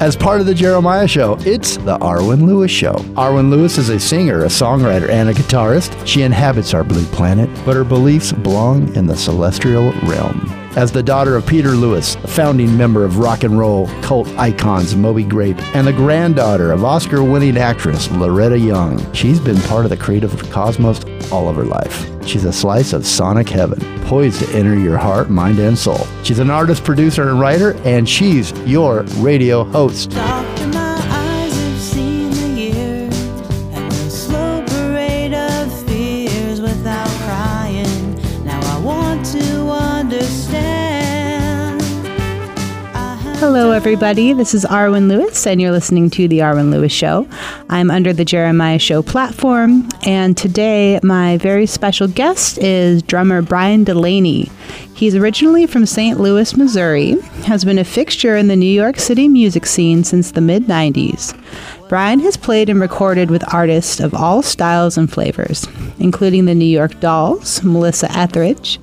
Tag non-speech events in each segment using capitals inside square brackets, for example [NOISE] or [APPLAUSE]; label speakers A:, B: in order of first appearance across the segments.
A: As part of the Jeremiah Show, it's the Arwen Lewis Show. Arwen Lewis is a singer, a songwriter, and a guitarist. She inhabits our blue planet, but her beliefs belong in the celestial realm. As the daughter of Peter Lewis, a founding member of rock and roll cult icons Moby Grape, and the granddaughter of Oscar winning actress Loretta Young, she's been part of the creative cosmos all of her life. She's a slice of sonic heaven, poised to enter your heart, mind, and soul. She's an artist, producer, and writer, and she's your radio host.
B: Doctor,
C: everybody. This is Arwen Lewis, and you're listening to The Arwen Lewis Show. I'm under the Jeremiah Show platform, and today my very special guest is drummer Brian Delaney. He's originally from St. Louis, Missouri, has been a fixture in the New York City music scene since the mid 90s. Brian has played and recorded with artists of all styles and flavors, including the New York Dolls, Melissa Etheridge,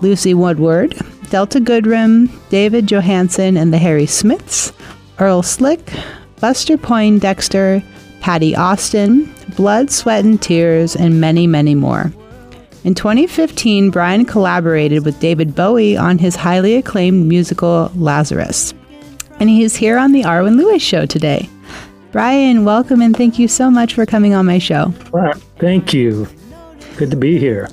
C: Lucy Woodward, Delta Goodrem, David Johansen and the Harry Smiths, Earl Slick, Buster Poindexter, Patti Austin, Blood, Sweat, and Tears, and many, many more. In 2015, Brian collaborated with David Bowie on his highly acclaimed musical Lazarus. And he is here on the Arwen Lewis Show today. Brian, welcome and thank you so much for coming on my show.
D: Thank you. Good to be here.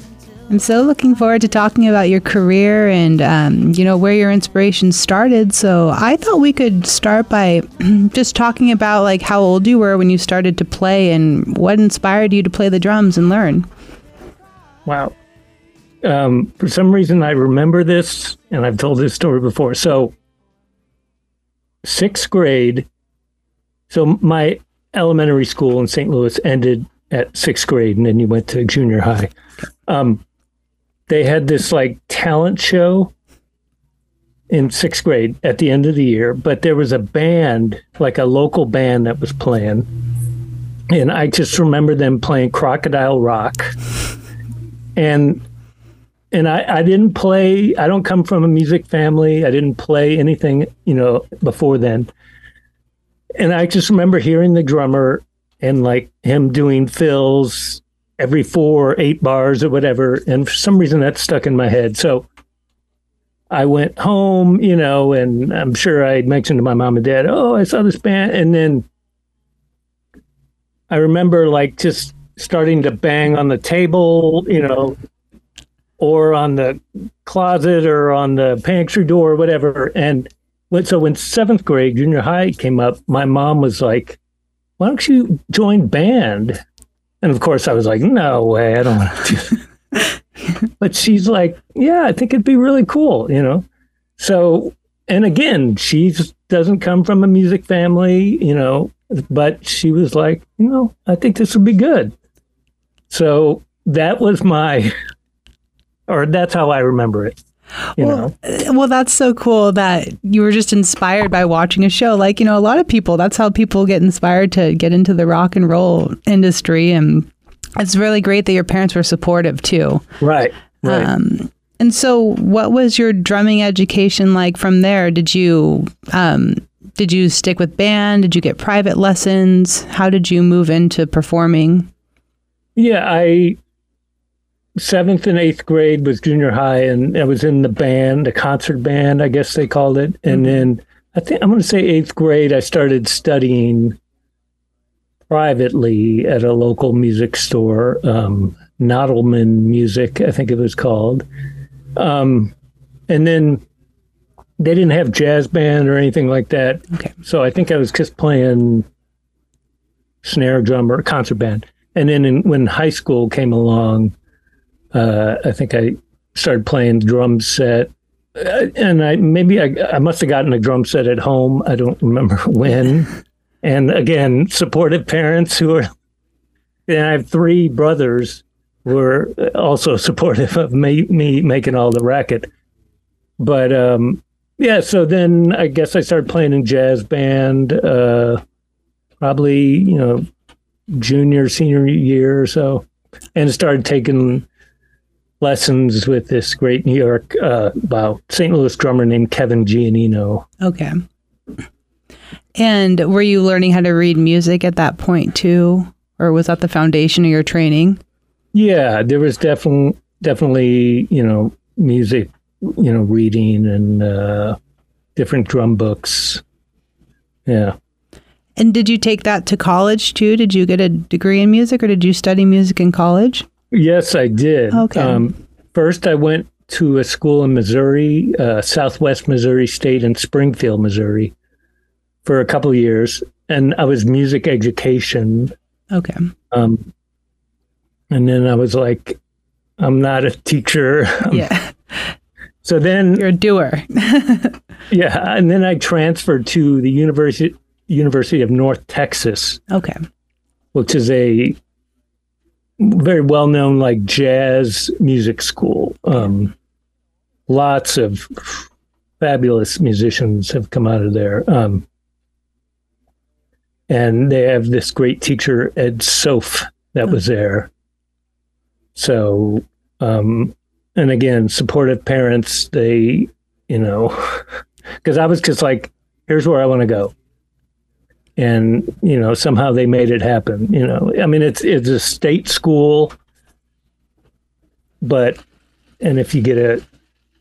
C: I'm so looking forward to talking about your career and um, you know where your inspiration started. So I thought we could start by [CLEARS THROAT] just talking about like how old you were when you started to play and what inspired you to play the drums and learn.
D: Wow. Um, for some reason, I remember this, and I've told this story before. So, sixth grade. So my elementary school in St. Louis ended at sixth grade, and then you went to junior high. Um, they had this like talent show in sixth grade at the end of the year, but there was a band, like a local band that was playing. And I just remember them playing Crocodile Rock. And and I, I didn't play I don't come from a music family. I didn't play anything, you know, before then. And I just remember hearing the drummer and like him doing fills every four or eight bars or whatever. And for some reason that stuck in my head. So I went home, you know, and I'm sure I mentioned to my mom and dad, oh, I saw this band. And then I remember like just starting to bang on the table, you know, or on the closet or on the pantry door or whatever. And when, so when seventh grade, junior high came up, my mom was like, why don't you join band? And of course I was like, no way, I don't want to do [LAUGHS] but she's like, yeah, I think it'd be really cool, you know? So, and again, she doesn't come from a music family, you know, but she was like, you know, I think this would be good. So that was my, [LAUGHS] or that's how I remember it. You
C: Well, uh, well, that's so cool that you were just inspired by watching a show. Like, you know, a lot of people, that's how people get inspired to get into the rock and roll industry. And it's really great that your parents were supportive too.
D: right, right.
C: Um, and so, what was your drumming education like from there? Did you um, did you stick with band? Did you get private lessons? How did you move into performing?
D: Yeah, I seventh and eighth grade was junior high, and I was in the band, the concert band, I guess they called it. And then I think I'm going to say eighth grade, I started studying privately at a local music store, um, Nodelman Music, I think it was called. Um, and then they didn't have jazz band or anything like that.
C: Okay.
D: So I think I was just playing snare drum or concert band. And then in, when high school came along, uh, I think I started playing drum set. Uh, and I maybe I, I must have gotten a drum set at home. I don't remember [LAUGHS] when. and again, supportive parents who are. And I have three brothers were also [LAUGHS] supportive of me, me making all the racket. But um, yeah, so then I guess I started playing in jazz band, uh, probably you know junior senior year or so, and started taking lessons with this great New York, uh, wow, St. Louis drummer named Kevin Giannino.
C: Okay. And were you learning how to read music at that point too? Or was that the foundation of your training?
D: Yeah, there was definitely definitely you know music, you know reading and uh, different drum books. Yeah.
C: And did you take that to college too? Did you get a degree in music or did you study music in college?
D: Yes, I did.
C: Okay.
D: first, I went to a school in Missouri, uh, Southwest Missouri State in Springfield, Missouri, for a couple of years, and I was music education.
C: Okay.
D: Um, and then I was like, I'm not a teacher. [LAUGHS]
C: Yeah.
D: So then,
C: You're a doer. [LAUGHS]
D: yeah, and then I transferred to the University University of North Texas,
C: okay.
D: which is a very well known like jazz music school. Um, lots of fabulous musicians have come out of there. Um, and they have this great teacher, Ed Soph, that was there. So, um, and again, supportive parents, they, you know, [LAUGHS] because I was just like, here's where I want to go. And, you know, somehow they made it happen. You know, I mean, it's, it's a state school, but, and if you get a,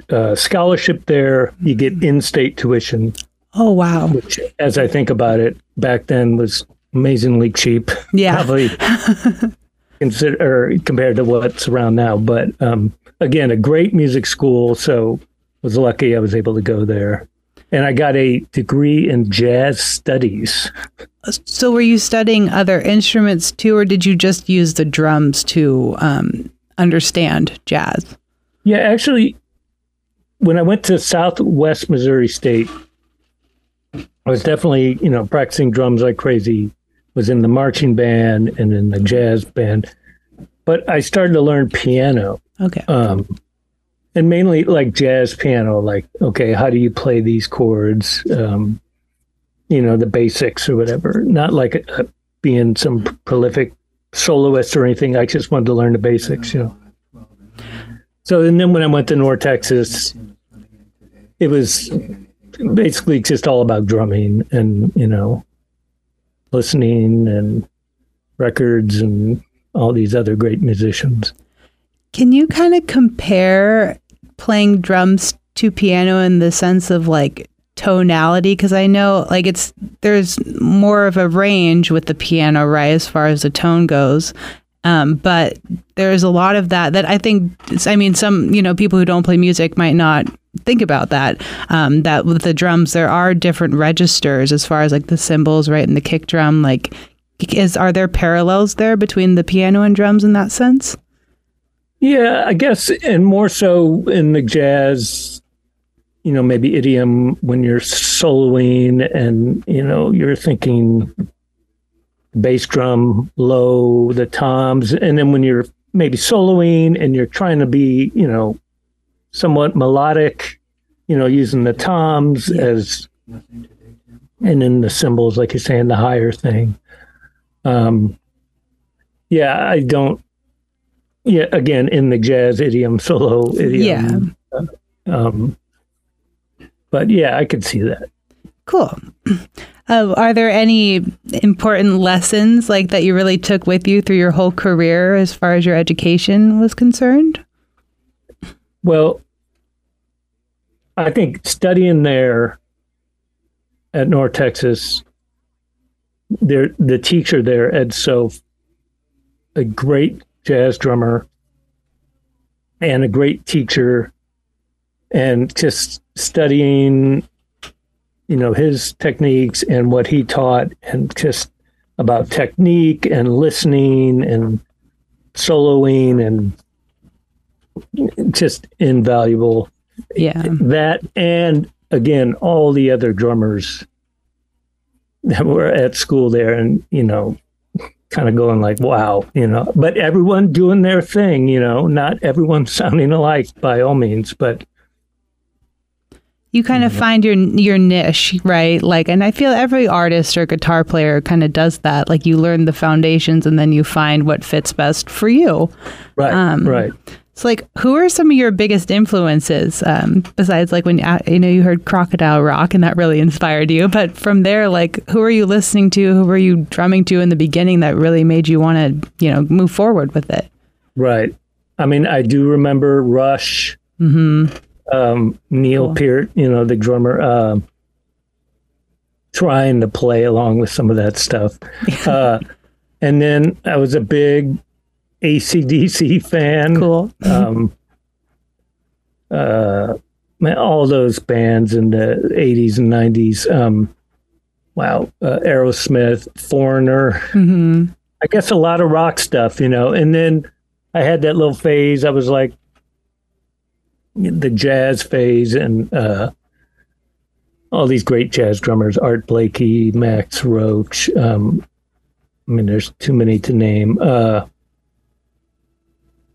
D: a scholarship there, you get in state tuition,
C: Oh wow.
D: which, as I think about it, back then was amazingly cheap.
C: Yeah.
D: Probably [LAUGHS] consider or compared to what's around now. But um, again, a great music school. So was lucky I was able to go there. And I got a degree in jazz studies.
C: So were you studying other instruments too, or did you just use the drums to um, understand jazz?
D: Yeah, actually, when I went to Southwest Missouri State, I was definitely, you know, practicing drums like crazy. Was in the marching band and in the jazz band, but I started to learn piano,
C: Okay.
D: um, and mainly like jazz piano. Like, okay, how do you play these chords? Um, you know, the basics or whatever. Not like uh being some prolific soloist or anything. I just wanted to learn the basics. You know. So and then when I went to North Texas, it was basically just all about drumming and you know listening and records and all these other great musicians.
C: Can you kind of compare playing drums to piano in the sense of like tonality? Because I know like it's there's more of a range with the piano, right, as far as the tone goes. Um, but there's a lot of that that I think. I mean, some you know people who don't play music might not think about that. Um, that with the drums, there are different registers as far as like the cymbals, right, and the kick drum. Like, is are there parallels there between the piano and drums in that sense?
D: Yeah, I guess, and more so in the jazz, you know, maybe idiom when you're soloing and, you know, you're thinking bass drum low, the toms, and then when you're maybe soloing and you're trying to be, you know, somewhat melodic, you know, using the toms as, and then the cymbals, like you're saying, the higher thing. Um, yeah, I don't yeah again in the jazz idiom [LAUGHS] solo idiom. Yeah. Um but yeah i could see that.
C: Cool. [CLEARS THROAT] Uh, are there any important lessons like that you really took with you through your whole career as far as your education was concerned?
D: Well i think studying there at north texas there the teacher there ed soph a great jazz drummer and a great teacher and just studying you know his techniques and what he taught and just about technique and listening and soloing and just invaluable.
C: Yeah.
D: That and again all the other drummers that were at school there and you know kind of going like, wow, you know, but everyone doing their thing, you know, not everyone [LAUGHS] sounding alike by all means, but
C: you kind of find your your niche, right? Like, and I feel every artist or guitar player kind of does that. Like, you learn the foundations, and then you find what fits best for you.
D: right,
C: Um,
D: right.
C: So, like, who are some of your biggest influences um, besides, like, when uh, you know you heard Crocodile Rock and that really inspired you? But from there, like, who are you listening to? Who were you drumming to in the beginning that really made you want to, you know, move forward with it?
D: Right. I mean, I do remember Rush, um, Neil
C: Cool.
D: Peart, you know, the drummer, um trying to play along with some of that stuff. [LAUGHS] uh, and then I was a big ACDC fan.
C: Cool.
D: um, uh, all those bands in the 80s and 90s. Um, wow, uh, Aerosmith, Foreigner.
C: hmm
D: I guess a lot of rock stuff, you know. And then I had that little phase. I was like the jazz phase, and uh, all these great jazz drummers: Art Blakey, Max Roach. Um, I mean, there's too many to name. Uh,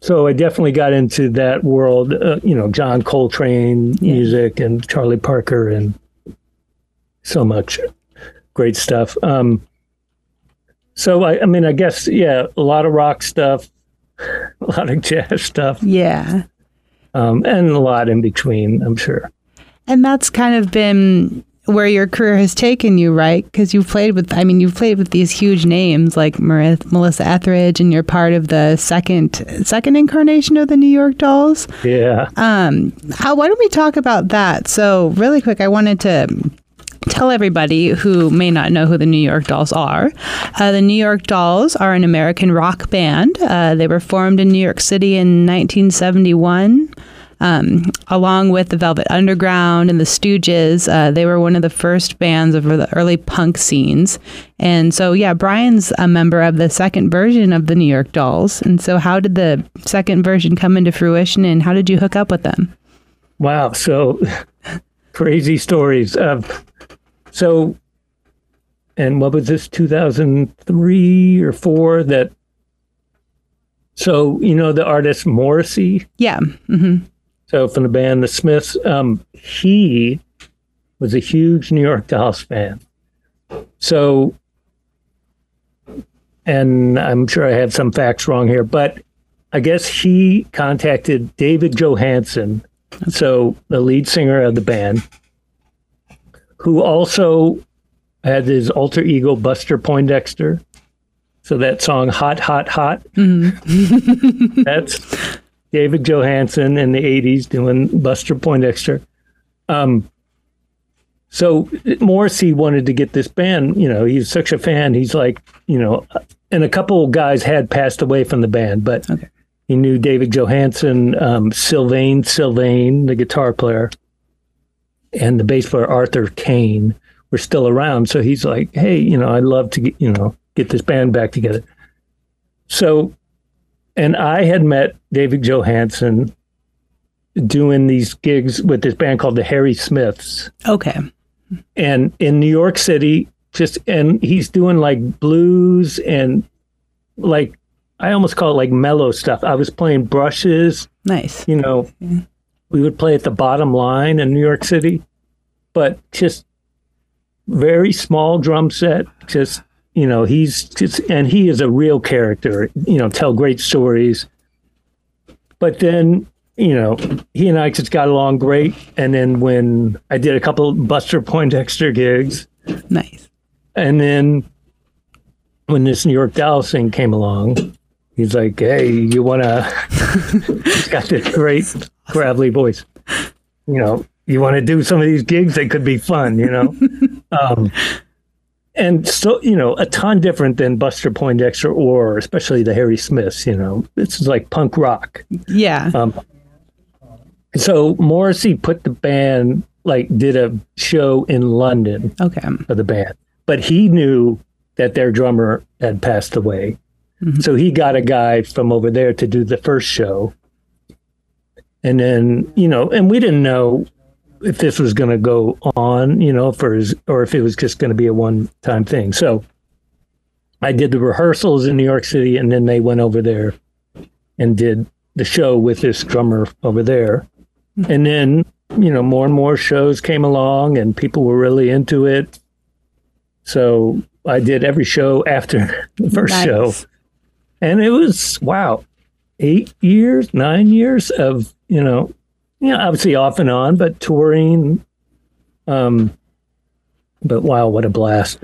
D: so I definitely got into that world. Uh, you know, John Coltrane
C: Yeah.
D: music and Charlie Parker, and so much great stuff. Um, so I, I mean, I guess yeah, a lot of rock stuff, [LAUGHS] a lot of jazz stuff,
C: Yeah.
D: um, and a lot in between. I'm sure.
C: And that's kind of been where your career has taken you, right? Because you've played with, I mean, you've played with these huge names like Marith, Melissa Etheridge, and you're part of the second second incarnation of the New York Dolls.
D: Yeah.
C: Um, how, why don't we talk about that? So, really quick, I wanted to tell everybody who may not know who the New York Dolls are. Uh, the New York Dolls are an American rock band. Uh, they were formed in New York City in 1971. Um, along with the Velvet Underground and the Stooges, uh, they were one of the first bands of the early punk scenes. And so, yeah, Brian's a member of the second version of the New York Dolls. And so, how did the second version come into fruition and how did you hook up with them?
D: Wow. So [LAUGHS] crazy stories of so, and what was this? 2003 or four? That. So you know the artist Morrissey.
C: Yeah. hmm
D: So from the band The Smiths, um, he was a huge New York Dolls fan. So, and I'm sure I have some facts wrong here, but I guess he contacted David Johansen, so the lead singer of the band, who also had his alter ego Buster Poindexter. So that song "Hot, Hot, Hot," that's David Johansen in the 80s doing Buster Poindexter. Um, so Morrissey wanted to get this band, you know, he's such a fan. He's like, you know, and a couple of guys had passed away from the band, but
C: Okay.
D: he knew David Johansen, um, Sylvain Sylvain, the guitar player, and the bass player Arthur Kane were still around. So he's like, hey, you know, I'd love to get, you know, get this band back together. So and I had met David Johansen doing these gigs with this band called the Harry Smiths,
C: Okay.
D: and in New York City, just and he's doing like blues and like I almost call it like mellow stuff. I was playing brushes,
C: Nice.
D: you know. We would play at the bottom line in New York City, but just very small drum set, just you know, he's just, and he is a real character, you know, tell great stories. But then, you know, he and I just got along great. And then when I did a couple Buster Poindexter gigs,
C: Nice.
D: and then when this New York Dolls thing came along, he's like, hey, you want to, [LAUGHS] he's got this great gravelly voice. You know, you want to do some of these gigs? They could be fun, you know? [LAUGHS] um, and so, you know, a ton different than Buster Poindexter or especially the Harry Smiths, you know, this is like punk rock.
C: Yeah.
D: Um, so Morrissey put the band, like, did a show in London
C: okay.
D: of the band, but he knew that their drummer had passed away. So he got a guy from over there to do the first show. And then, you know, and we didn't know if this was going to go on, you know, for his, or if it was just going to be a one time thing. So I did the rehearsals in New York City and then they went over there and did the show with this drummer over there. Hmm. And then, you know, more and more shows came along and people were really into it. So I did every show after [LAUGHS] the first
C: Nice.
D: show. And it was, wow. eight years, nine years of you know, you know, obviously off and on, but touring. Um, but wow, what a blast!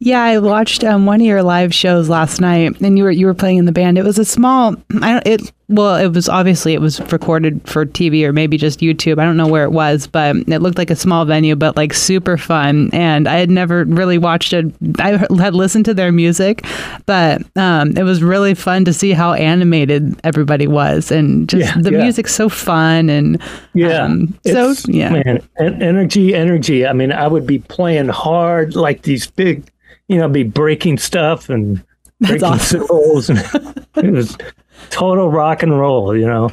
C: Yeah, I watched um, one of your live shows last night, and you were you were playing in the band. It was a small. I don't. It well, it was obviously it was recorded for TV or maybe just YouTube. I don't know where it was, but it looked like a small venue, but like super fun. And I had never really watched it. I had listened to their music, but um, it was really fun to see how animated everybody was, and just
D: Yeah,
C: the
D: yeah.
C: music's so fun and
D: Yeah.
C: um, so yeah.
D: man, energy, energy. I mean, I would be playing hard, like these big, you know, be breaking stuff and breaking
C: awesome.
D: and [LAUGHS] it was total rock and roll. You know,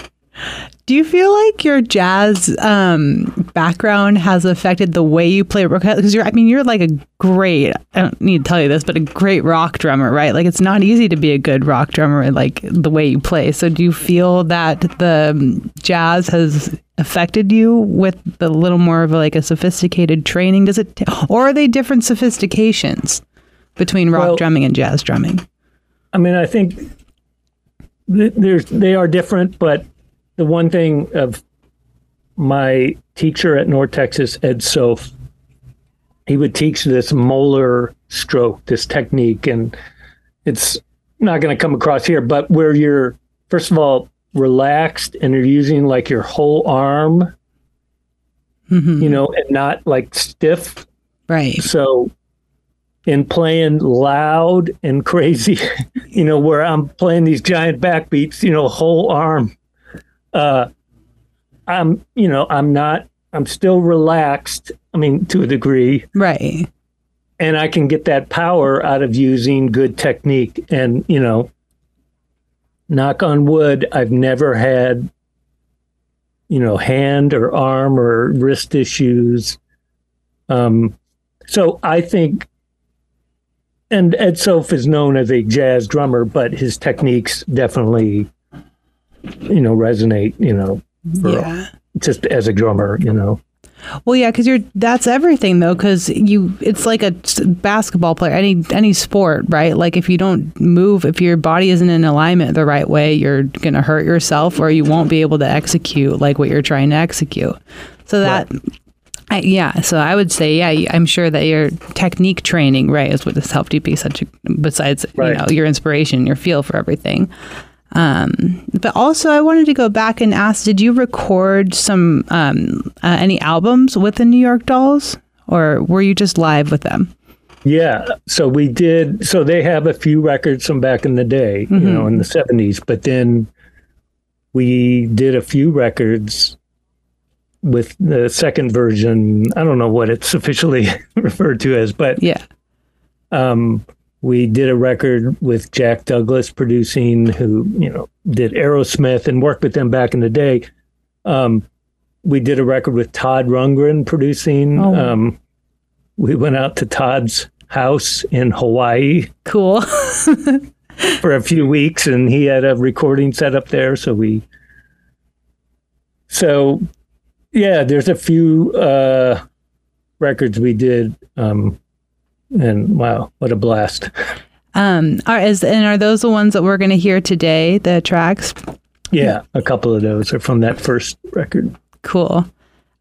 C: Do you feel like your jazz um, background has affected the way you play rock? Because you're, I mean, you're like a great. I don't need to tell you this, but a great rock drummer, right? Like it's not easy to be a good rock drummer, like the way you play. So do you feel that the um, jazz has affected you with a little more of like a sophisticated training? Does it, or are they different sophistications between rock
D: Well-
C: drumming and jazz drumming?
D: I mean, I think th- there's they are different, but the one thing of my teacher at North Texas, Ed Soph, he would teach this Moeller stroke, this technique, and it's not going to come across here, but where you're first of all relaxed and you're using like your whole arm,
C: Mhm.
D: you know, and not like stiff.
C: Right.
D: So in playing loud and crazy, [LAUGHS] you know, where I'm playing these giant backbeats, you know, whole arm, uh, I'm, you know, I'm not, I'm still relaxed. I mean, to a degree,
C: Right.
D: and I can get that power out of using good technique. And, you know, knock on wood, I've never had, you know, hand or arm or wrist issues. Um, so I think, and Ed Soph is known as a jazz drummer, but his techniques definitely, you know, resonate, you know, for,
C: Yeah.
D: just as a drummer, you know.
C: Well, yeah, because you're that's everything though. Because you, it's like a basketball player, any any sport, right? Like if you don't move, if your body isn't in alignment the right way, you're gonna hurt yourself, or you won't be able to execute like what you're trying to execute. So that. I, yeah, so I would say, yeah, I'm sure that your technique training, right, is what has helped you be such a. Besides,
D: Right.
C: you know, your inspiration, your feel for everything. Um, but also, I wanted to go back and ask: Did you record some um, uh, any albums with the New York Dolls, or were you just live with them?
D: Yeah. So we did. So they have a few records from back in the day, you know, in the 70s. But then we did a few records with the second version. I don't know what it's officially [LAUGHS] referred to as, but
C: Yeah,
D: um, we did a record with Jack Douglas producing, who, you know, did Aerosmith and worked with them back in the day. Um, we did a record with Todd Rundgren producing.
C: Oh.
D: Um, we went out to Todd's house in Hawaii
C: cool. [LAUGHS]
D: for a few weeks and he had a recording set up there. So we, so yeah, there's a few uh, records we did. Um, and wow, what a blast.
C: um, are is and are those the ones that we're going to hear today? The tracks,
D: Yeah, a couple of those are from that first record.
C: cool.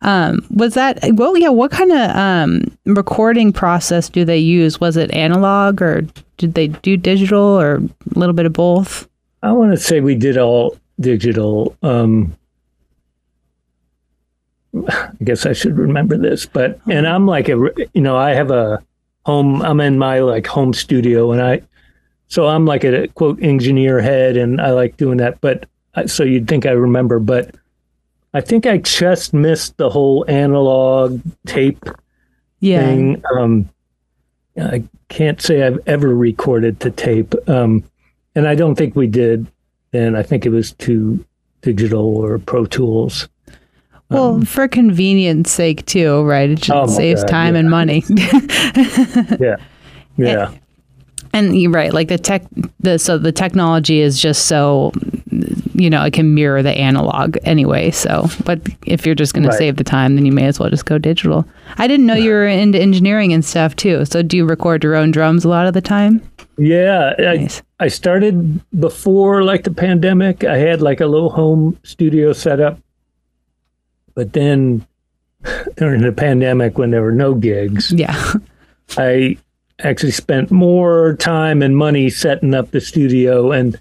C: Um, was that well? Yeah. What kind of um, recording process do they use? Was it analog or did they do digital or a little bit of both?
D: I want to say we did all digital. Um, I guess I should remember this, but and I'm like a you know I have a home. I'm in my like home studio, and I so I'm like a quote engineer head, and I like doing that. But so you'd think I remember, but I think I just missed the whole analog tape
C: Yeah.
D: thing. Um, I can't say I've ever recorded to tape, um, and I don't think we did. And I think it was to digital or Pro Tools.
C: Well, for convenience sake too, right? It just
D: Um, Oh
C: saves
D: God,
C: time
D: yeah.
C: and money. [LAUGHS]
D: Yeah, yeah,
C: and you're right, like the tech the so the technology is just so you know, it can mirror the analog anyway. So, but if you're just going to save the time, then you may as well just go digital. I didn't know you were into engineering and stuff too. So, do you record your own drums a lot of the time?
D: Yeah, I, I started before like the pandemic. I had like a little home studio set up, but then [LAUGHS] during the pandemic, when there were no gigs,
C: Yeah. [LAUGHS]
D: I actually spent more time and money setting up the studio and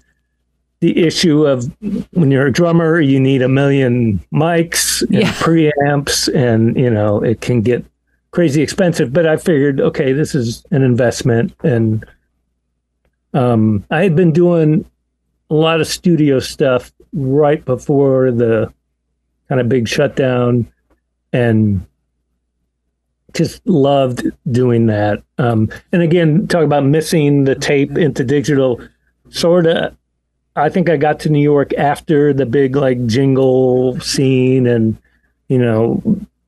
D: the issue of when you're a drummer you need a million mics and
C: Yeah.
D: preamps and you know it can get crazy expensive but i figured okay this is an investment and um, i had been doing a lot of studio stuff right before the kind of big shutdown and just loved doing that. Um, and again, talk about missing the tape into digital. Sort of, I think I got to New York after the big like jingle scene, and you know,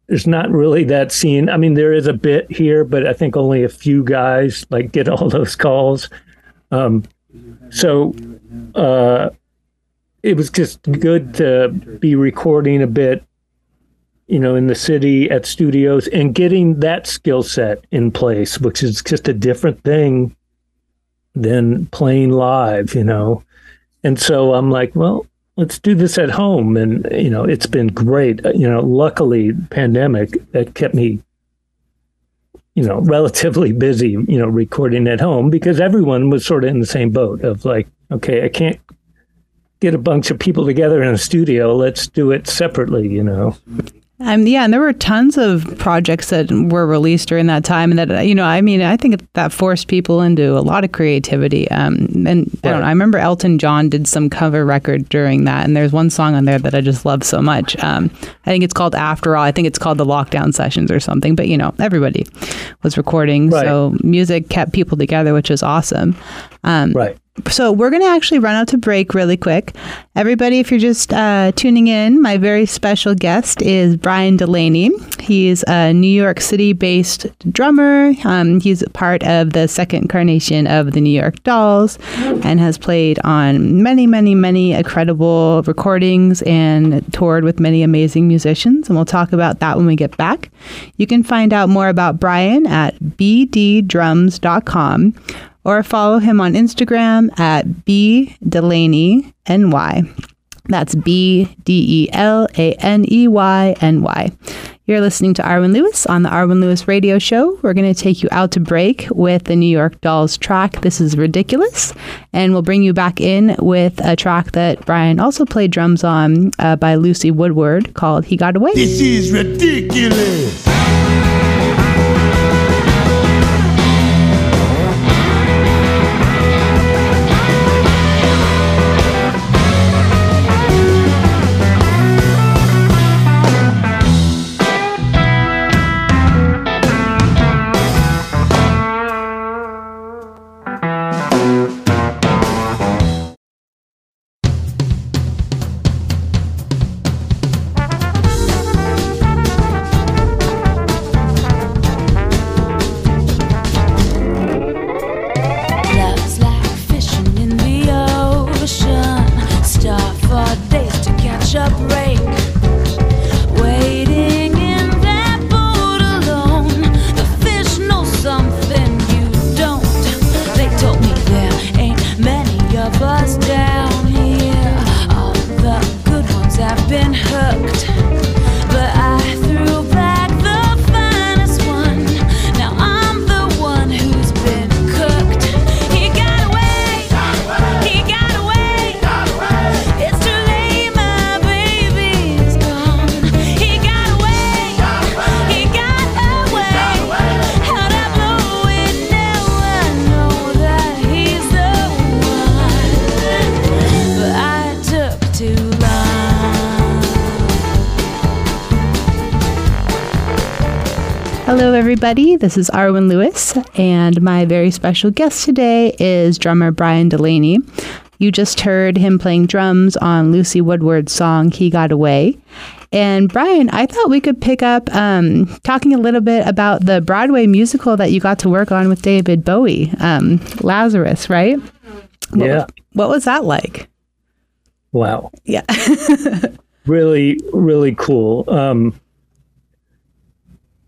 D: there's not really that scene. I mean, there is a bit here, but I think only a few guys like get all those calls. Um, so uh, it was just good to be recording a bit you know, in the city at studios and getting that skill set in place, which is just a different thing than playing live, you know. And so I'm like, well, let's do this at home. And, you know, it's been great. Uh, You know, luckily, pandemic that kept me, you know, [LAUGHS] relatively busy, you know, recording at home because everyone was sort of in the same boat of like, okay, I can't get a bunch of people together in a studio. Let's do it separately, you know.
C: Um, yeah, and there were tons of projects that were released during that time, and that you know, I mean, I think that forced people into a lot of creativity. Um, and I don't know, I remember Elton John did some cover record during that, and there's one song on there that I just love so much. Um, I think it's called After All. I think it's called the Lockdown Sessions or something. But you know, everybody was recording,
D: Right.
C: so music kept people together, which is awesome. Um,
D: Right.
C: So we're going to actually run out to break really quick. Everybody, if you're just uh, tuning in, my very special guest is Brian Delaney. He's a New York City-based drummer. Um, he's part of the second incarnation of the New York Dolls and has played on many, many, many incredible recordings and toured with many amazing musicians. And we'll talk about that when we get back. You can find out more about Brian at bddrums.com or follow him on Instagram at B Delaney NY. That's B D E L A N E Y N Y. You're listening to Arwen Lewis on the Arwen Lewis Radio Show. We're going to take you out to break with the New York Dolls track, This is Ridiculous. And we'll bring you back in with a track that Brian also played drums on uh, by Lucy Woodward called He Got Away.
E: This is ridiculous.
C: Hello, everybody. This is Arwen Lewis, and my very special guest today is drummer Brian Delaney. You just heard him playing drums on Lucy Woodward's song "He Got Away." And Brian, I thought we could pick up um, talking a little bit about the Broadway musical that you got to work on with David Bowie, um, Lazarus, right? What
D: Yeah.
C: Was, what was that like?
D: Wow.
C: Yeah. [LAUGHS]
D: really really cool um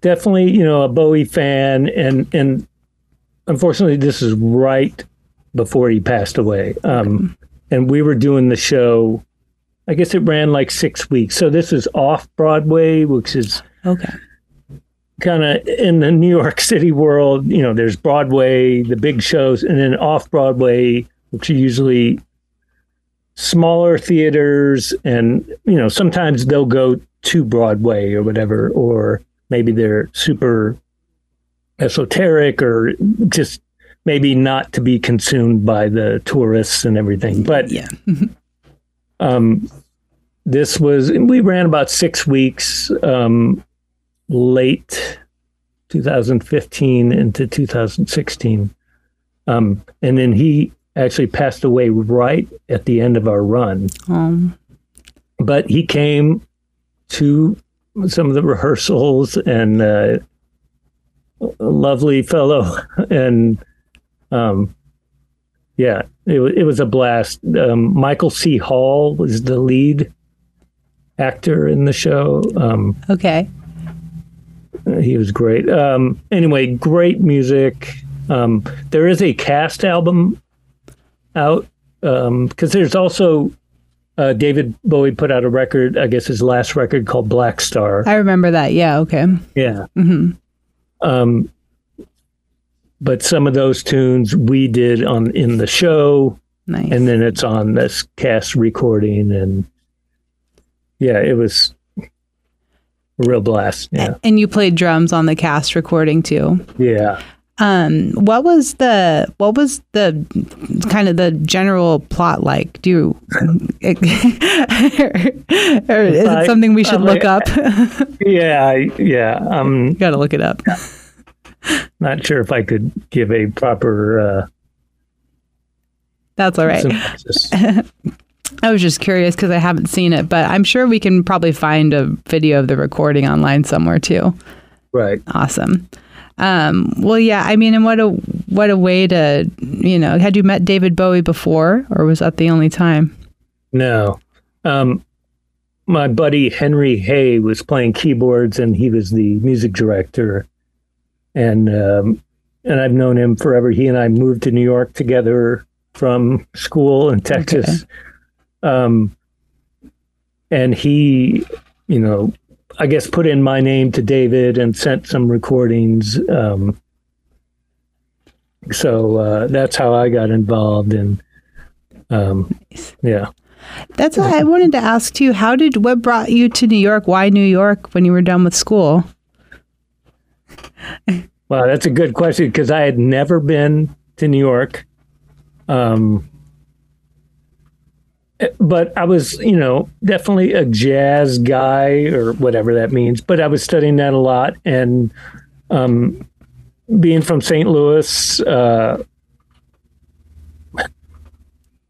D: definitely you know a bowie fan and and unfortunately this is right before he passed away. Um, and we were doing the show. I guess it ran like six weeks. So this is off Broadway, which is
C: Okay.
D: kind of in the New York City world, you know, there's Broadway, the big shows, and then off Broadway, which are usually smaller theaters. And, you know, sometimes they'll go to Broadway or whatever, or maybe they're super esoteric or just maybe not to be consumed by the tourists and everything. But
C: Yeah. [LAUGHS]
D: um, this was we ran about six weeks um, late 2015 into 2016 um, and then he actually passed away right at the end of our run
C: Um,
D: but he came to some of the rehearsals and uh, a lovely fellow. [LAUGHS] And um, yeah it, it was a blast. Um, michael c. Hall was the lead actor in the show. Um,
C: okay.
D: he was great. Um, anyway great music. Um, there is a cast album out because there's also uh, David Bowie put out a record, I guess his last record called Black Star.
C: I remember that. Yeah. Okay.
D: Yeah.
C: Mm-hmm.
D: Um, but some of those tunes we did on in the show,
C: Nice.
D: and then it's on this cast recording, and yeah, it was a real blast. Yeah,
C: and you played drums on the cast recording too.
D: yeah.
C: Um, what was the what was the kind of the general plot like? Do you, [LAUGHS] or is it something we should [LAUGHS]
D: um,
C: look up?
D: Yeah, yeah. I'm
C: Got to look it up.
D: not sure if I could give a proper uh,
C: That's all right. [LAUGHS] I was just curious because I haven't seen it, but I'm sure we can probably find a video of the recording online somewhere too.
D: right.
C: Awesome. Um, well, yeah. I mean, and what a what a way to you know. Had you met David Bowie before, or was that the only time?
D: No. Um, my buddy Henry Hey was playing keyboards, and he was the music director. And um, and I've known him forever. He and I moved to New York together from school in Texas. Um, and he, you know, I guess put in my name to David and sent some recordings. Um, so uh, that's how I got involved. And um, yeah.
C: That's what I wanted to ask too. How did what brought you to New York? Why New York when you were done with school?
D: Wow, that's a good question because I had never been to New York. Um, but I was, you know, definitely a jazz guy or whatever that means. But I was studying that a lot. And um, being from St. Louis, uh,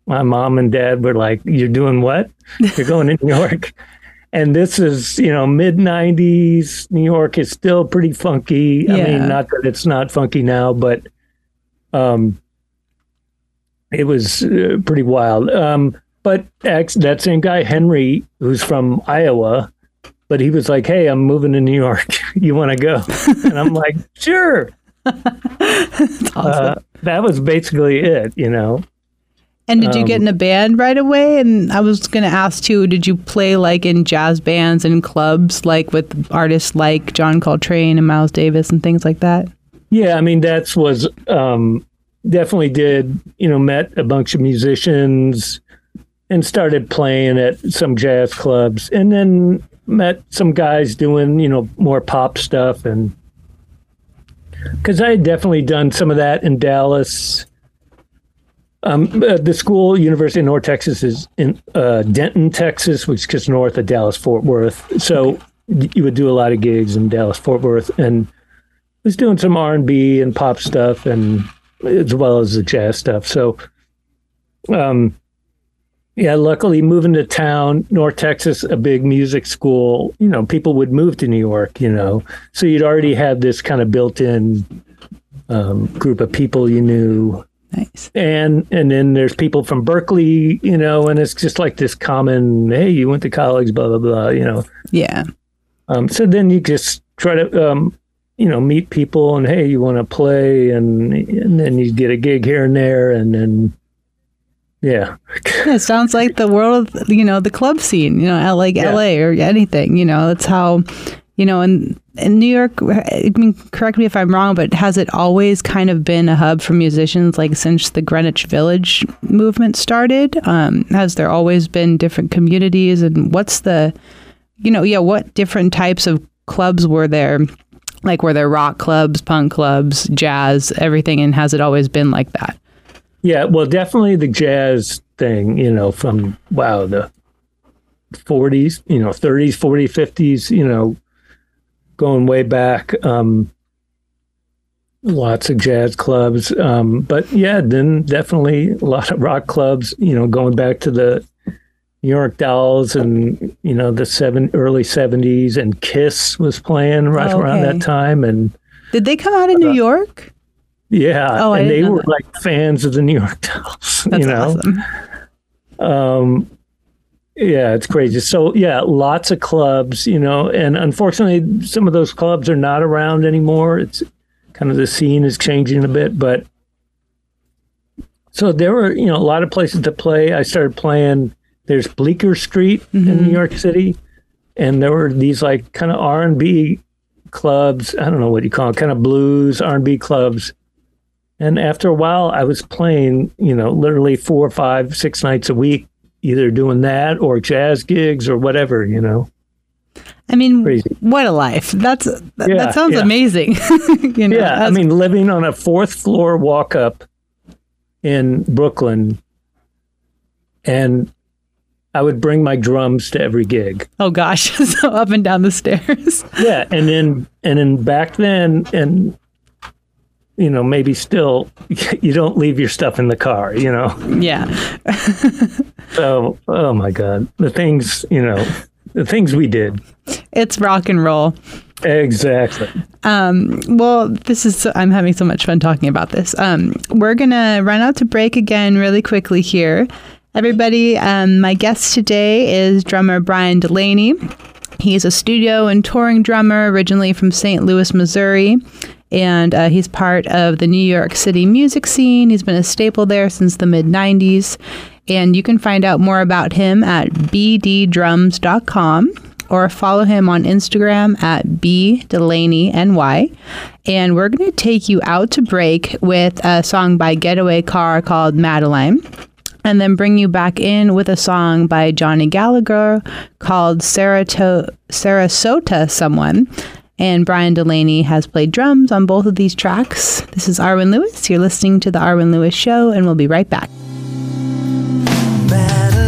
D: my mom and dad were like, You're doing what? You're going to New [LAUGHS] York. And this is, you know, mid 90s. New York is still pretty funky. I mean, not that it's not funky now, but um, it was uh, pretty wild. Um, but ex- that same guy, Henry, who's from Iowa, but he was like, Hey, I'm moving to New York. [LAUGHS] you want to go? and I'm like, [LAUGHS] Sure. Uh, that was basically it, you know.
C: And did you get
D: um,
C: in a band right away? And I was going to ask too, did you play like in jazz bands and clubs, like with artists like John Coltrane and Miles Davis and things like that?
D: Yeah, I mean that's was um, definitely did you know met a bunch of musicians and started playing at some jazz clubs, and then met some guys doing you know more pop stuff, and because I had definitely done some of that in Dallas. Um, uh, the school, University of North Texas, is in uh, Denton, Texas, which is just north of Dallas Fort Worth. So you would do a lot of gigs in Dallas Fort Worth, and was doing some R and B and pop stuff, and as well as the jazz stuff. So, um, yeah, luckily moving to town, North Texas, a big music school. You know, people would move to New York. You know, so you'd already had this kind of built-in um, group of people you knew
C: Nice.
D: and and then there's people from Berklee, you know, and it's just like this common, hey, you went to college, blah blah blah, you know.
C: Yeah.
D: Um, so then you just try to, um, you know, meet people and hey, you want to play, and and then you get a gig here and there, and then yeah,
C: it sounds like the world, of, you know, the club scene, you know, like
D: Yeah.
C: LA or anything, you know, that's how, you know, in, in New York, I mean, correct me if I'm wrong, but has it always kind of been a hub for musicians like since the Greenwich Village movement started? Um, has there always been different communities and what's the, you know, yeah, what different types of clubs were there? Like, were there rock clubs, punk clubs, jazz, everything? And has it always been like that?
D: Yeah. Well, definitely the jazz thing, you know, from wow the 40s, you know, 30s, 40s, 50s, you know, going way back. Um, lots of jazz clubs. Um, but yeah, then definitely a lot of rock clubs, you know, going back to the New York Dolls and, you know, the seven early 70s and Kiss was playing right around
C: Okay.
D: that time. And
C: Did they come out of New York?
D: Yeah,
C: Oh,
D: and they were
C: that.
D: like fans of the New York [LAUGHS] Dolls,
C: That's
D: you know?
C: awesome.
D: um yeah it's crazy so yeah lots of clubs you know and unfortunately some of those clubs are not around anymore it's kind of the scene is changing a bit but so there were you know a lot of places to play i started playing there's bleecker street in new york city and there were these like kind of r&b clubs i don't know what you call it kind of blues r&b clubs and after a while, I was playing, you know, literally four, five, six nights a week, either doing that or jazz gigs or whatever, you know.
C: I mean,
D: Crazy.
C: what a life. That's that,
D: Yeah,
C: that sounds
D: yeah.
C: amazing. [LAUGHS] you know,
D: Yeah, I mean, living on a fourth floor walk up in Brooklyn, and I would bring my drums to every gig.
C: oh gosh, [LAUGHS] so up and down the stairs.
D: Yeah, and then and then back then, and you know, maybe still, [LAUGHS] you don't leave your stuff in the car, you know.
C: yeah. [LAUGHS]
D: So, oh my God, the things, you know, the things we did.
C: It's rock and roll.
D: Exactly.
C: Well, this is I'm having so much fun talking about this. Um, we're gonna run out to break again really quickly here. Everybody, um, my guest today is drummer Brian Delaney. He's a studio and touring drummer originally from St. Louis, Missouri, and uh, he's part of the New York City music scene. He's been a staple there since the mid 90s. And you can find out more about him at bddrums.com or follow him on Instagram at B Delaney NY. And we're going to take you out to break with a song by Getaway Car called Madeline. And then bring you back in with a song by Johnny Gallagher called Sarato- Sarasota Someone. And Brian Delaney has played drums on both of these tracks. This is Arwen Lewis. You're listening to The Arwen Lewis Show, and we'll be right back.
F: Madeline,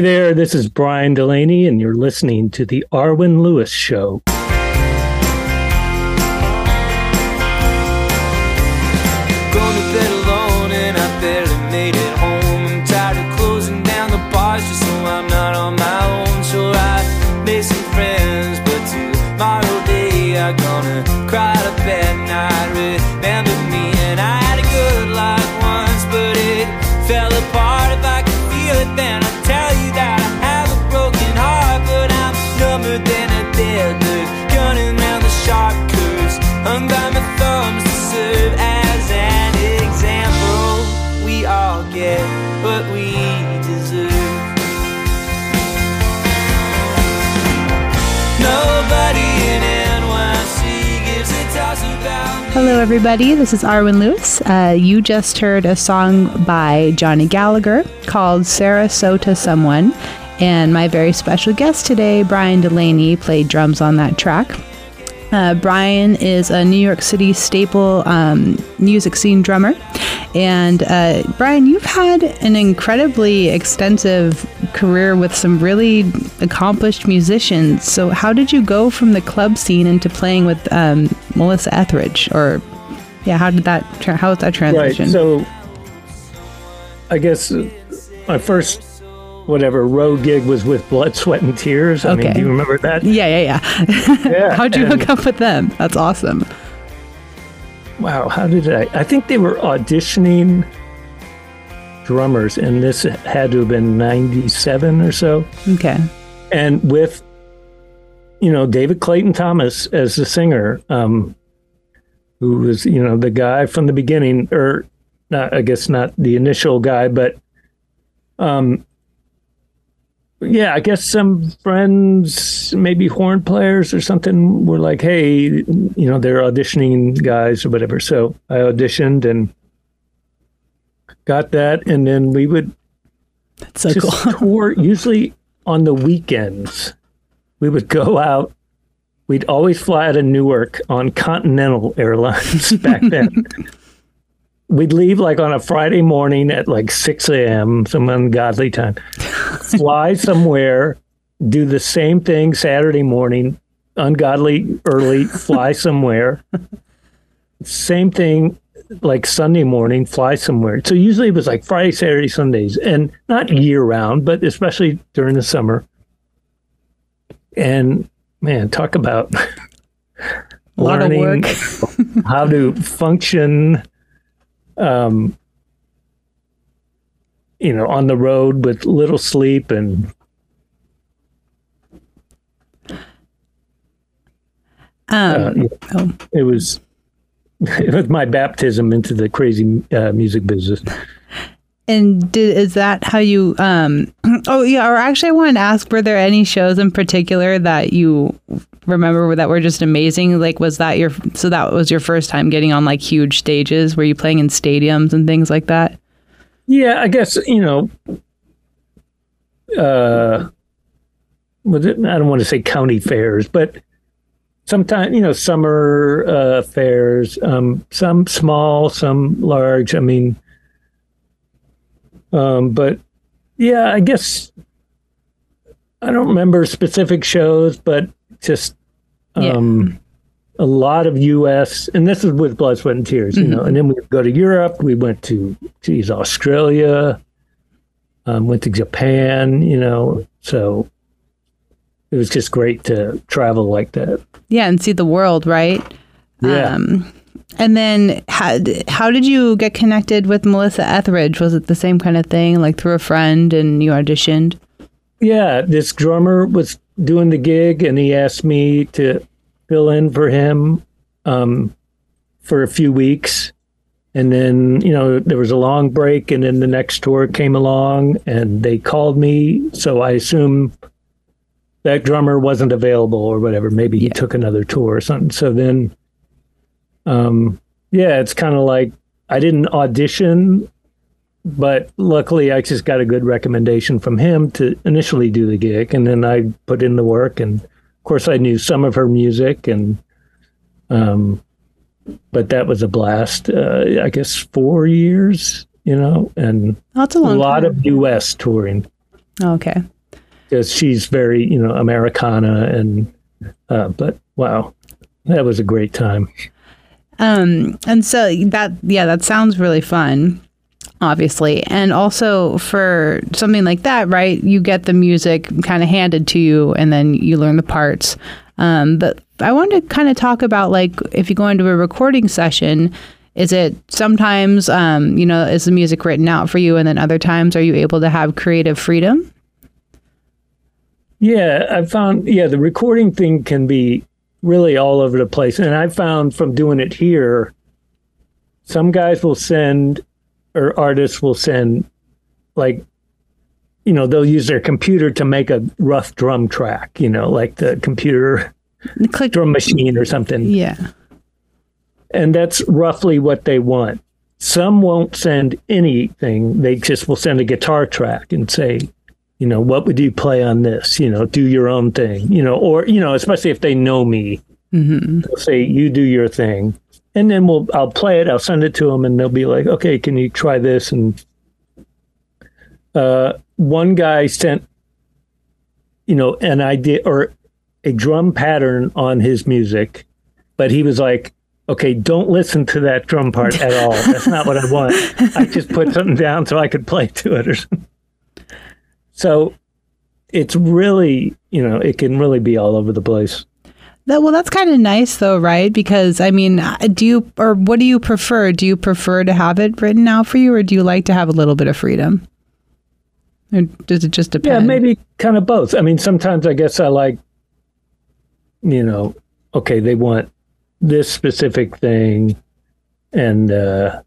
F: Hey
D: there, this is Brian Delaney, and you're listening to The Arwen Lewis Show.
C: Hello, everybody. This is Arwen Lewis. Uh, you just heard a song by Johnny Gallagher called Sarasota Someone. And my very special guest today, Brian Delaney, played drums on that track. Uh, Brian is a New York City staple um, music scene drummer. And uh, Brian, you've had an incredibly extensive career with some really accomplished musicians. So, how did you go from the club scene into playing with um, Melissa Etheridge? Or, yeah, how did that? Tra- how was that transition?
D: Right. So, I guess uh, my first whatever road gig was with Blood, Sweat, and Tears. I mean,
C: Okay.
D: do you remember that?
C: yeah, yeah, yeah. [LAUGHS]
D: Yeah,
C: How'd you hook up with them? That's awesome.
D: Wow, how did I? I think they were auditioning drummers, and this had to have been 97 or so.
C: Okay.
D: And with, you know, David Clayton Thomas as the singer, um, who was, you know, the guy from the beginning, or not, I guess not the initial guy, but, um, yeah, I guess some friends, maybe horn players or something, were like, "Hey, you know, they're auditioning guys or whatever." So I auditioned and got that, and then we would
C: That's so
D: just
C: cool. [LAUGHS]
D: tour usually on the weekends. We would go out. We'd always fly out of Newark on Continental Airlines [LAUGHS] back then. We'd leave like on a Friday morning at like 6 a.m., some ungodly time. [LAUGHS] Fly somewhere, do the same thing Saturday morning, ungodly early, fly [LAUGHS] somewhere. Same thing like Sunday morning, fly somewhere. So usually it was like Friday, Saturday, Sundays, and not year round, but especially during the summer. And man, talk about
C: A [LAUGHS] lot of
D: learning
C: work.
D: how to function, um, you know, on the road with little sleep and
C: Um,
D: uh,
C: oh.
D: it was [LAUGHS] it was my baptism into the crazy uh, music business.
C: And did, is that how you? Um, [CLEARS THROAT] oh yeah. Or actually, I wanted to ask: Were there any shows in particular that you remember that were just amazing? Like, was that your? So that was your first time getting on like huge stages? Were you playing in stadiums and things like that?
D: Yeah, I guess you know. Uh, was it? I don't want to say county fairs, but sometimes you know summer uh, fairs. Um, some small, some large. I mean, um, but yeah, I guess I don't remember specific shows, but just
C: Yeah.
D: um, a lot of U.S. and this is with blood, sweat, and tears, you know. And then we go to Europe. We went to, geez, Australia. Um, went to Japan, you know. So it was just great to travel like that.
C: Yeah, and see the world, right?
D: Yeah.
C: Um, and then how, how did you get connected with Melissa Etheridge? Was it the same kind of thing, like through a friend and you auditioned?
D: Yeah, this drummer was doing the gig, and he asked me to fill in for him um, for a few weeks. And then, you know, there was a long break, and then the next tour came along, and they called me. So I assume that drummer wasn't available or whatever. Maybe he
C: Yeah.
D: took another tour or something. So then, um, yeah, it's kind of like I didn't audition but luckily I just got a good recommendation from him to initially do the gig and then I put in the work and of course I knew some of her music and um but that was a blast uh, I guess 4 years you know and
C: That's a
D: a lot
C: time.
D: of US touring
C: Oh, okay.
D: because she's very you know Americana and uh but wow that was a great time
C: Um, and so that, yeah, that sounds really fun, obviously. And also for something like that, right? You get the music kind of handed to you and then you learn the parts. Um, but I wanted to kind of talk about like if you go into a recording session, is it sometimes, um, you know, is the music written out for you and then other times are you able to have creative freedom?
D: Yeah, I found yeah the recording thing can be really all over the place, and I found from doing it here, some guys will send or artists will send like you know they'll use their computer to make a rough drum track, you know, like the computer
C: Click.
D: drum machine or something.
C: Yeah.
D: and that's roughly what they want. Some won't send anything; they just will send a guitar track and say, you know, what would you play on this? You know, do your own thing. You know, or you know, especially if they know me, they'll say, you do your thing, and then we'll I'll play it. I'll send it to them, and they'll be like, okay, can you try this? And uh, one guy sent, you know, an idea or a drum pattern on his music, but he was like, okay, don't listen to that drum part at all. That's not what I want. I just put something down so I could play to it or something. So it's really, you know, it can really be all over the place.
C: That well, that's kind of nice though, right? Because I mean, uh, do you or what do you prefer? Do you prefer to have it written out for you, or do you like to have a little bit of freedom? Or does it just depend?
D: Yeah, maybe kind of both. I mean, sometimes I guess I like, you know, okay, they want this specific thing. And, uh,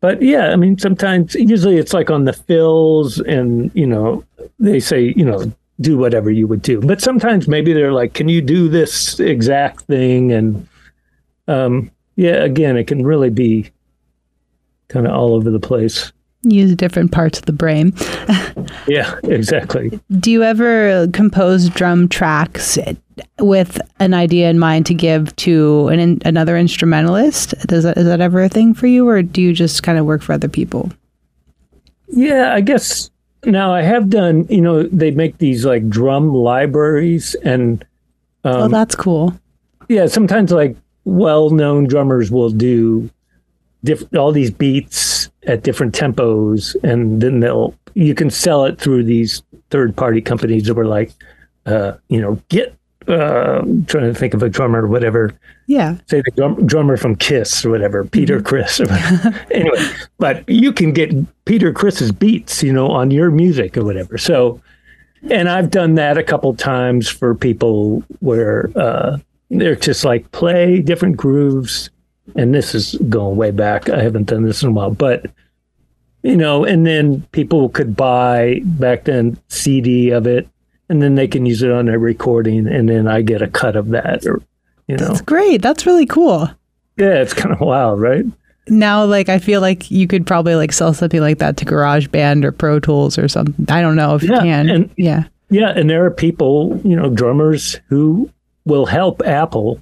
D: but yeah, I mean, sometimes, usually it's like on the fills and, you know, they say, you know, do whatever you would do. But sometimes maybe they're like, can you do this exact thing? And, um, yeah, again, it can really be kind of all over the place.
C: Use different parts of the brain. [LAUGHS]
D: Yeah, exactly.
C: Do you ever compose drum tracks with an idea in mind to give to an, in, another instrumentalist? Does that, is that ever a thing for you, or do you just kind of work for other people?
D: Yeah, I guess now I have done, you know, they make these like drum libraries and
C: oh,
D: um,
C: that's cool.
D: yeah, sometimes like well-known drummers will do diff- all these beats at different tempos and then they'll you can sell it through these third-party companies that were like uh, you know, get uh, I'm trying to think of a drummer or whatever
C: Yeah.
D: say the drum, drummer from Kiss or whatever, Peter Criss. Or whatever. [LAUGHS] anyway, but you can get Peter Criss's beats, you know, on your music or whatever. So, and I've done that a couple times for people where uh, they're just like play different grooves. And this is going way back. I haven't done this in a while, but you know, and then people could buy back then CD of it, and then they can use it on their recording, and then I get a cut of that, or you know.
C: That's great. That's really cool.
D: Yeah, it's kind of wild, right?
C: Now, like, I feel like you could probably like sell something like that to GarageBand or Pro Tools or something. I don't know if you can.
D: and-
C: yeah.
D: Yeah, and there are people, you know, drummers who will help Apple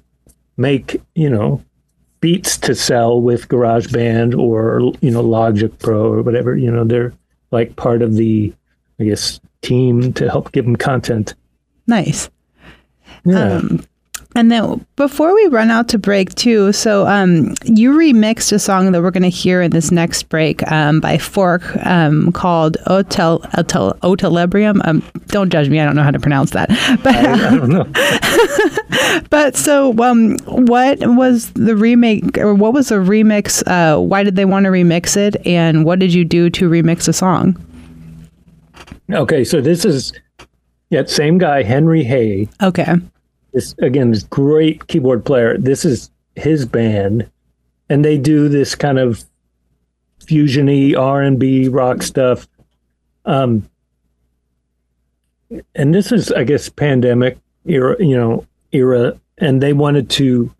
D: make, you know, beats to sell with GarageBand or you know Logic Pro or whatever. You know, they're like part of the, I guess, team to help give them content.
C: Nice.
D: Yeah.
C: Um, and then before we run out to break too, so um, you remixed a song that we're going to hear in this next break um, by Forq um, called Otel, Otel, Otelebrium. Um, don't judge me, I don't know how to pronounce that. [LAUGHS] But
D: I don't know. [LAUGHS]
C: but so um, what was the remake or what was the remix? Uh, why did they want to remix it? And what did you do to remix a song?
D: Okay, so this is yeah, same guy, Henry Hey.
C: Okay.
D: This again this great keyboard player. This is his band and they do this kind of fusiony r&b rock stuff. Um and this is i guess pandemic era you know era and they wanted to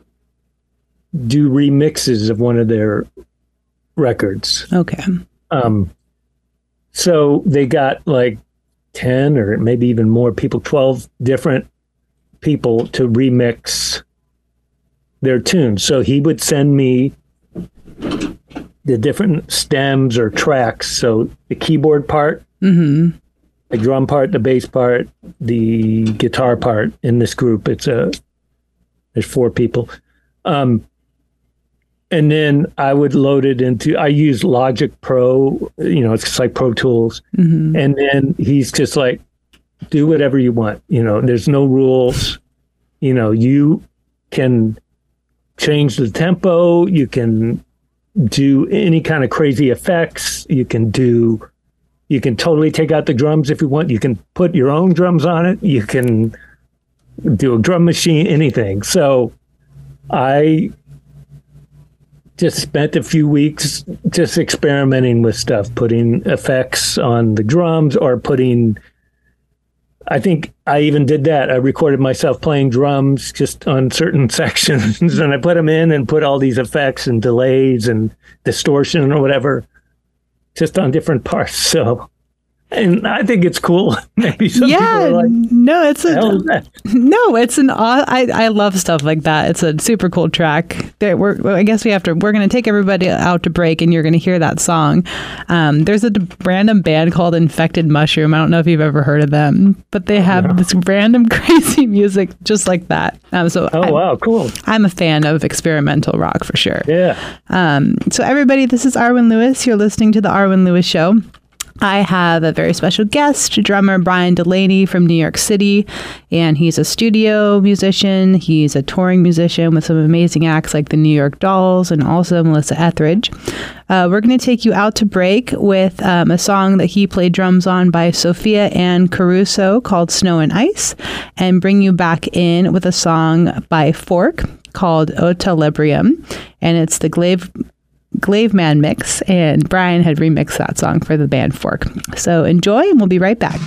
D: do remixes of one of their records.
C: Okay.
D: um, so they got like 10 or maybe even more people, 12 different people to remix their tunes. So he would send me the different stems or tracks. So the keyboard part,
C: Mm-hmm.
D: the drum part, the bass part, the guitar part in this group. It's a, there's four people. Um, and then I would load it into. I use Logic Pro, you know, it's like Pro Tools.
C: Mm-hmm.
D: And then he's just like, do whatever you want. You know, there's no rules. You know, you can change the tempo. You can do any kind of crazy effects. You can do. You can totally take out the drums if you want. You can put your own drums on it. You can do a drum machine, anything. So I just spent a few weeks just experimenting with stuff, putting effects on the drums or putting I think I even did that. I recorded myself playing drums just on certain [LAUGHS] sections, and I put them in and put all these effects and delays and distortion or whatever, just on different parts. So, and I think it's cool. [LAUGHS] Maybe some people
C: yeah,
D: are like,
C: no, it's a
D: "Hell is that?" [LAUGHS]
C: no, it's an. I I love stuff like that. It's a super cool track. There, we're I guess we have to. We're gonna take everybody out to break, and you're gonna hear that song. Um, there's a random band called Infected Mushroom. I don't know if you've ever heard of them, but they have this random [LAUGHS] crazy music just like that. Um, so
D: Oh
C: I'm,
D: wow, cool.
C: I'm a fan of experimental rock for sure.
D: Yeah.
C: Um, so, everybody, this is Arwen Lewis. You're listening to The Arwen Lewis Show. I have a very special guest, drummer Brian Delaney from New York City, and he's a studio musician. He's a touring musician with some amazing acts like the New York Dolls and also Melissa Etheridge. Uh, we're going to take you out to break with um, a song that he played drums on by Sophia Anne Caruso called Snow and Ice, and bring you back in with a song by Forq called Librium, and it's the Glaive Glaive Man mix, and Brian had remixed that song for the band Forq. So enjoy, and we'll be right back.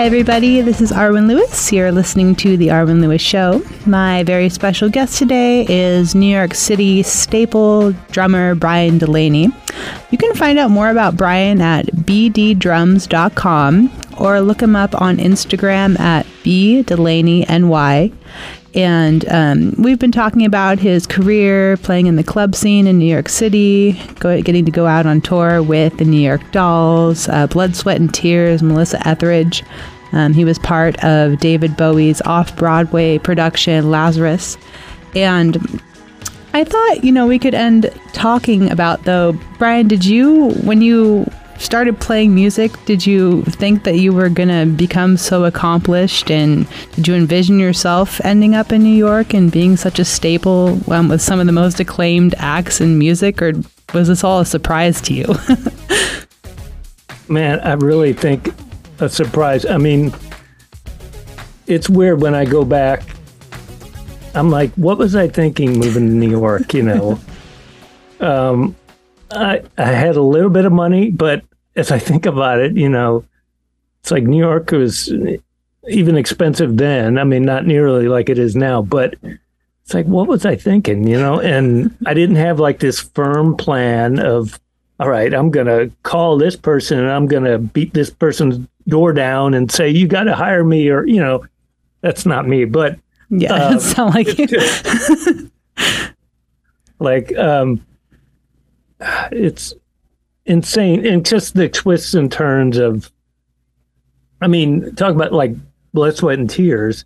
C: Hi, everybody. This is Arwen Lewis. You're listening to The Arwen Lewis Show. My very special guest today is New York City staple drummer Brian Delaney. You can find out more about Brian at bddrums.com or look him up on Instagram at bdelaneyny. And um, we've been talking about his career playing in the club scene in New York City, go, getting to go out on tour with the New York Dolls, uh, Blood, Sweat, and Tears, Melissa Etheridge. Um, he was part of David Bowie's off Broadway production, Lazarus. And I thought, you know, we could end talking about, though, Brian, did you, when you started playing music, did you think that you were going to become so accomplished? And did you envision yourself ending up in New York and being such a staple um, with some of the most acclaimed acts in music? Or was this all a surprise to you? [LAUGHS]
D: Man, I really think a surprise. I mean, it's weird when I go back. I'm like, what was I thinking moving to New York? You know, [LAUGHS] um, I I had a little bit of money, but as I think about it, you know, it's like New York was even expensive then. I mean, not nearly like it is now, but it's like, what was I thinking? You know, and I didn't have like this firm plan of all right, I'm going to call this person and I'm going to beat this person's door down and say, you got to hire me, or, you know, that's not me. But
C: yeah, [LAUGHS]
D: Um,
C: it sound like you. [LAUGHS]
D: like, um, it's insane. And just the twists and turns of, I mean, talk about like blood, sweat, and tears.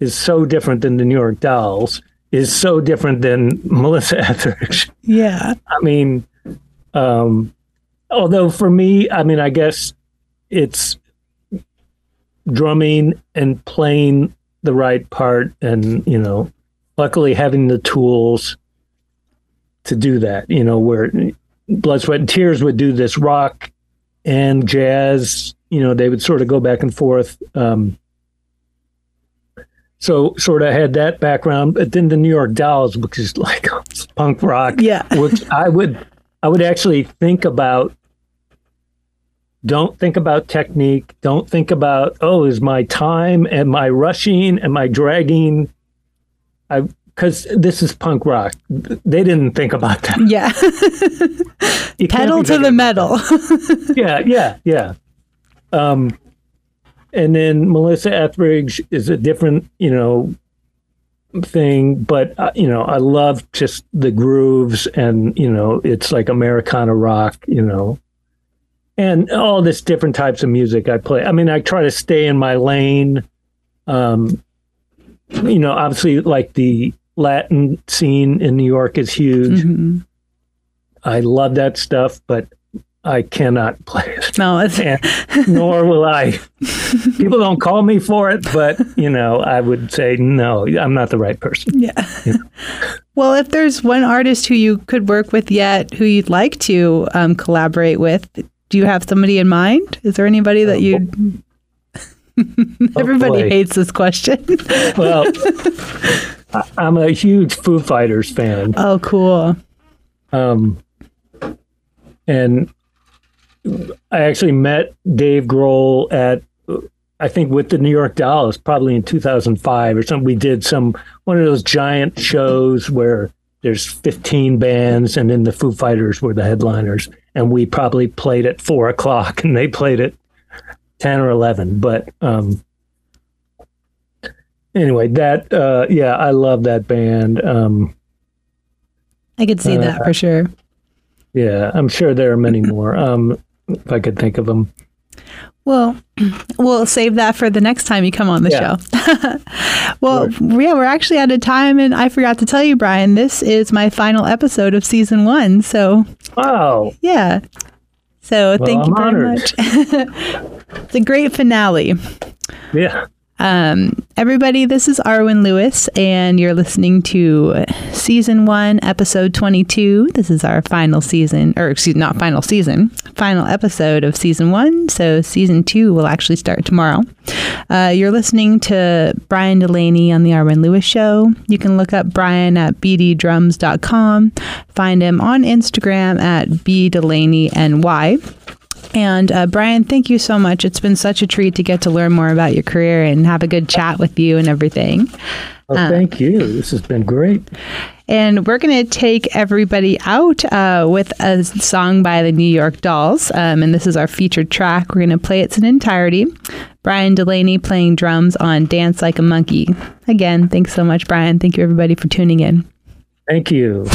D: is so different than the New York Dolls, is so different than [LAUGHS] Melissa Etheridge.
C: Yeah.
D: I mean, um, although for me, I mean, I guess it's drumming and playing the right part, and you know, luckily having the tools to do that. You know, where Blood, Sweat, and Tears would do this rock and jazz. You know, they would sort of go back and forth. Um, so sort of had that background, but then the New York Dolls, which is [LAUGHS] like punk rock,
C: Yeah.
D: which I would I would actually think about. Don't think about technique. Don't think about oh, is my time? Am I rushing? Am I dragging? I because this is punk rock. They didn't think about that.
C: Yeah. [LAUGHS] Pedal to the metal.
D: yeah, yeah, yeah. Um, and then Melissa Etheridge is a different, you know, thing. But uh, you know, I love just the grooves, and you know, it's like Americana rock, you know, and all this different types of music I play. I mean, I try to stay in my lane. Um, you know, obviously, like the Latin scene in New York is huge.
C: Mhm.
D: I love that stuff, but I cannot [LAUGHS] play it
C: No, it's, [LAUGHS]
D: nor will I. [LAUGHS] People don't call me for it, but you know, I would say no, I'm not the right person.
C: yeah. well, if there's one artist who you could work with yet who you'd like to um, collaborate with, do you have somebody in mind? Is there anybody that you? Everybody
D: boy.
C: hates this question.
D: Well, I'm a huge Foo Fighters fan,
C: oh, cool.
D: um, and I actually met Dave Grohl at. I think with the New York Dolls, probably in 2005 or something. We did some one of those giant shows where there's 15 bands, and then the Foo Fighters were the headliners, and we probably played at four o'clock, [LAUGHS] and they played at 10 or 11. But um, anyway, that uh, yeah, I love that band. Um,
C: I could see
D: Uh,
C: that for sure.
D: yeah, I'm sure there are many more. Um, if I could think of them.
C: Well, we'll save that for the next time you come on the
D: Yeah.
C: show. [LAUGHS] well, yeah, we're actually out of time, and I forgot to tell you, Brian, this is my final episode of season one. So,
D: Wow.
C: yeah. So,
D: Well,
C: thank you
D: I'm
C: very
D: honored.
C: much. [LAUGHS] it's a great finale.
D: Yeah.
C: Um, everybody, this is Arwen Lewis, and you're listening to season one, episode 22. This is our final season, or excuse not final season, final episode of season one. So season two will actually start tomorrow. Uh, you're listening to Brian Delaney on the Arwen Lewis Show. You can look up Brian at bddrums.com, find him on Instagram at bdelaneyny. And uh, Brian, thank you so much. It's been such a treat to get to learn more about your career and have a good chat with you and everything.
D: Well, thank you. This has been great.
C: And we're going to take everybody out uh, with a song by the New York Dolls. Um, and this is our featured track. We're going to play it in entirety. Brian Delaney playing drums on Dance Like a Monkey. Again, thanks so much, Brian. Thank you, everybody, for tuning in.
D: Thank you.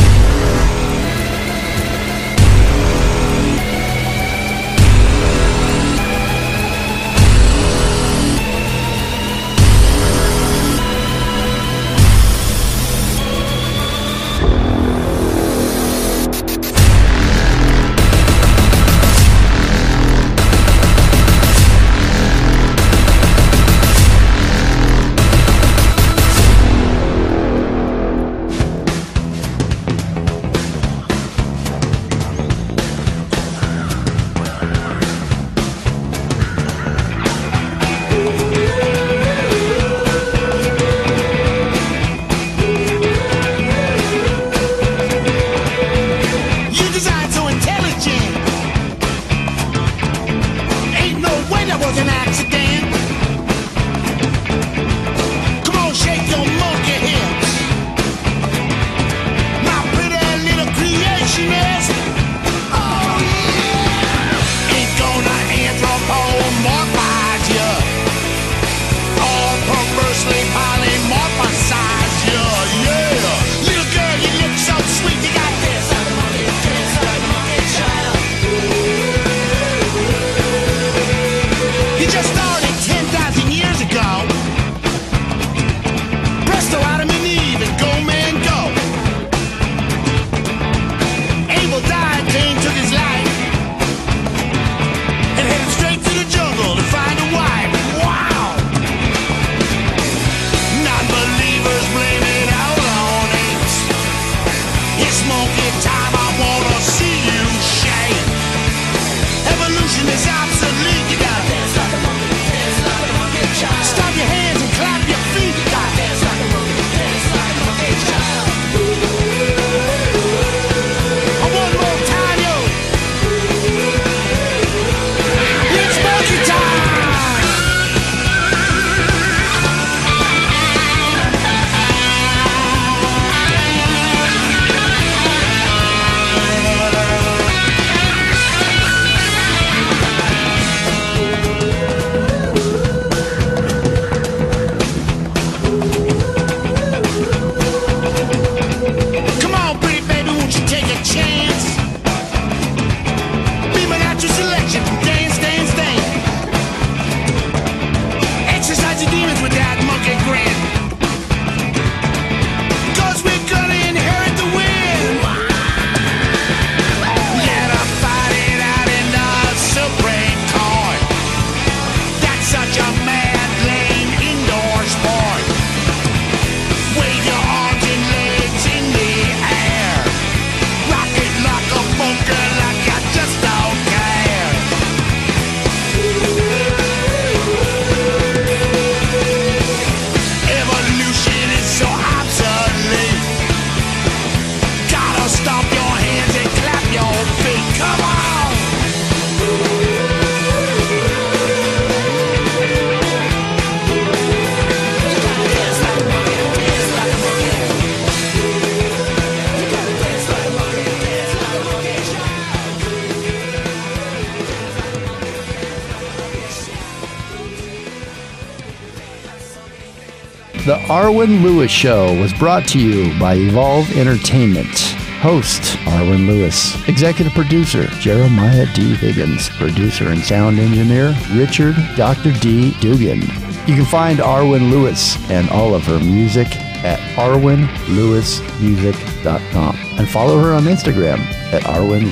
A: The Arwen Lewis Show was brought to you by Evolve Entertainment. Host Arwen Lewis. Executive producer Jeremiah D. Higgins. Producer and sound engineer Richard Dr. D. Dugan. You can find Arwen Lewis and all of her music at arwenlewismusic.com and follow her on Instagram at Arwen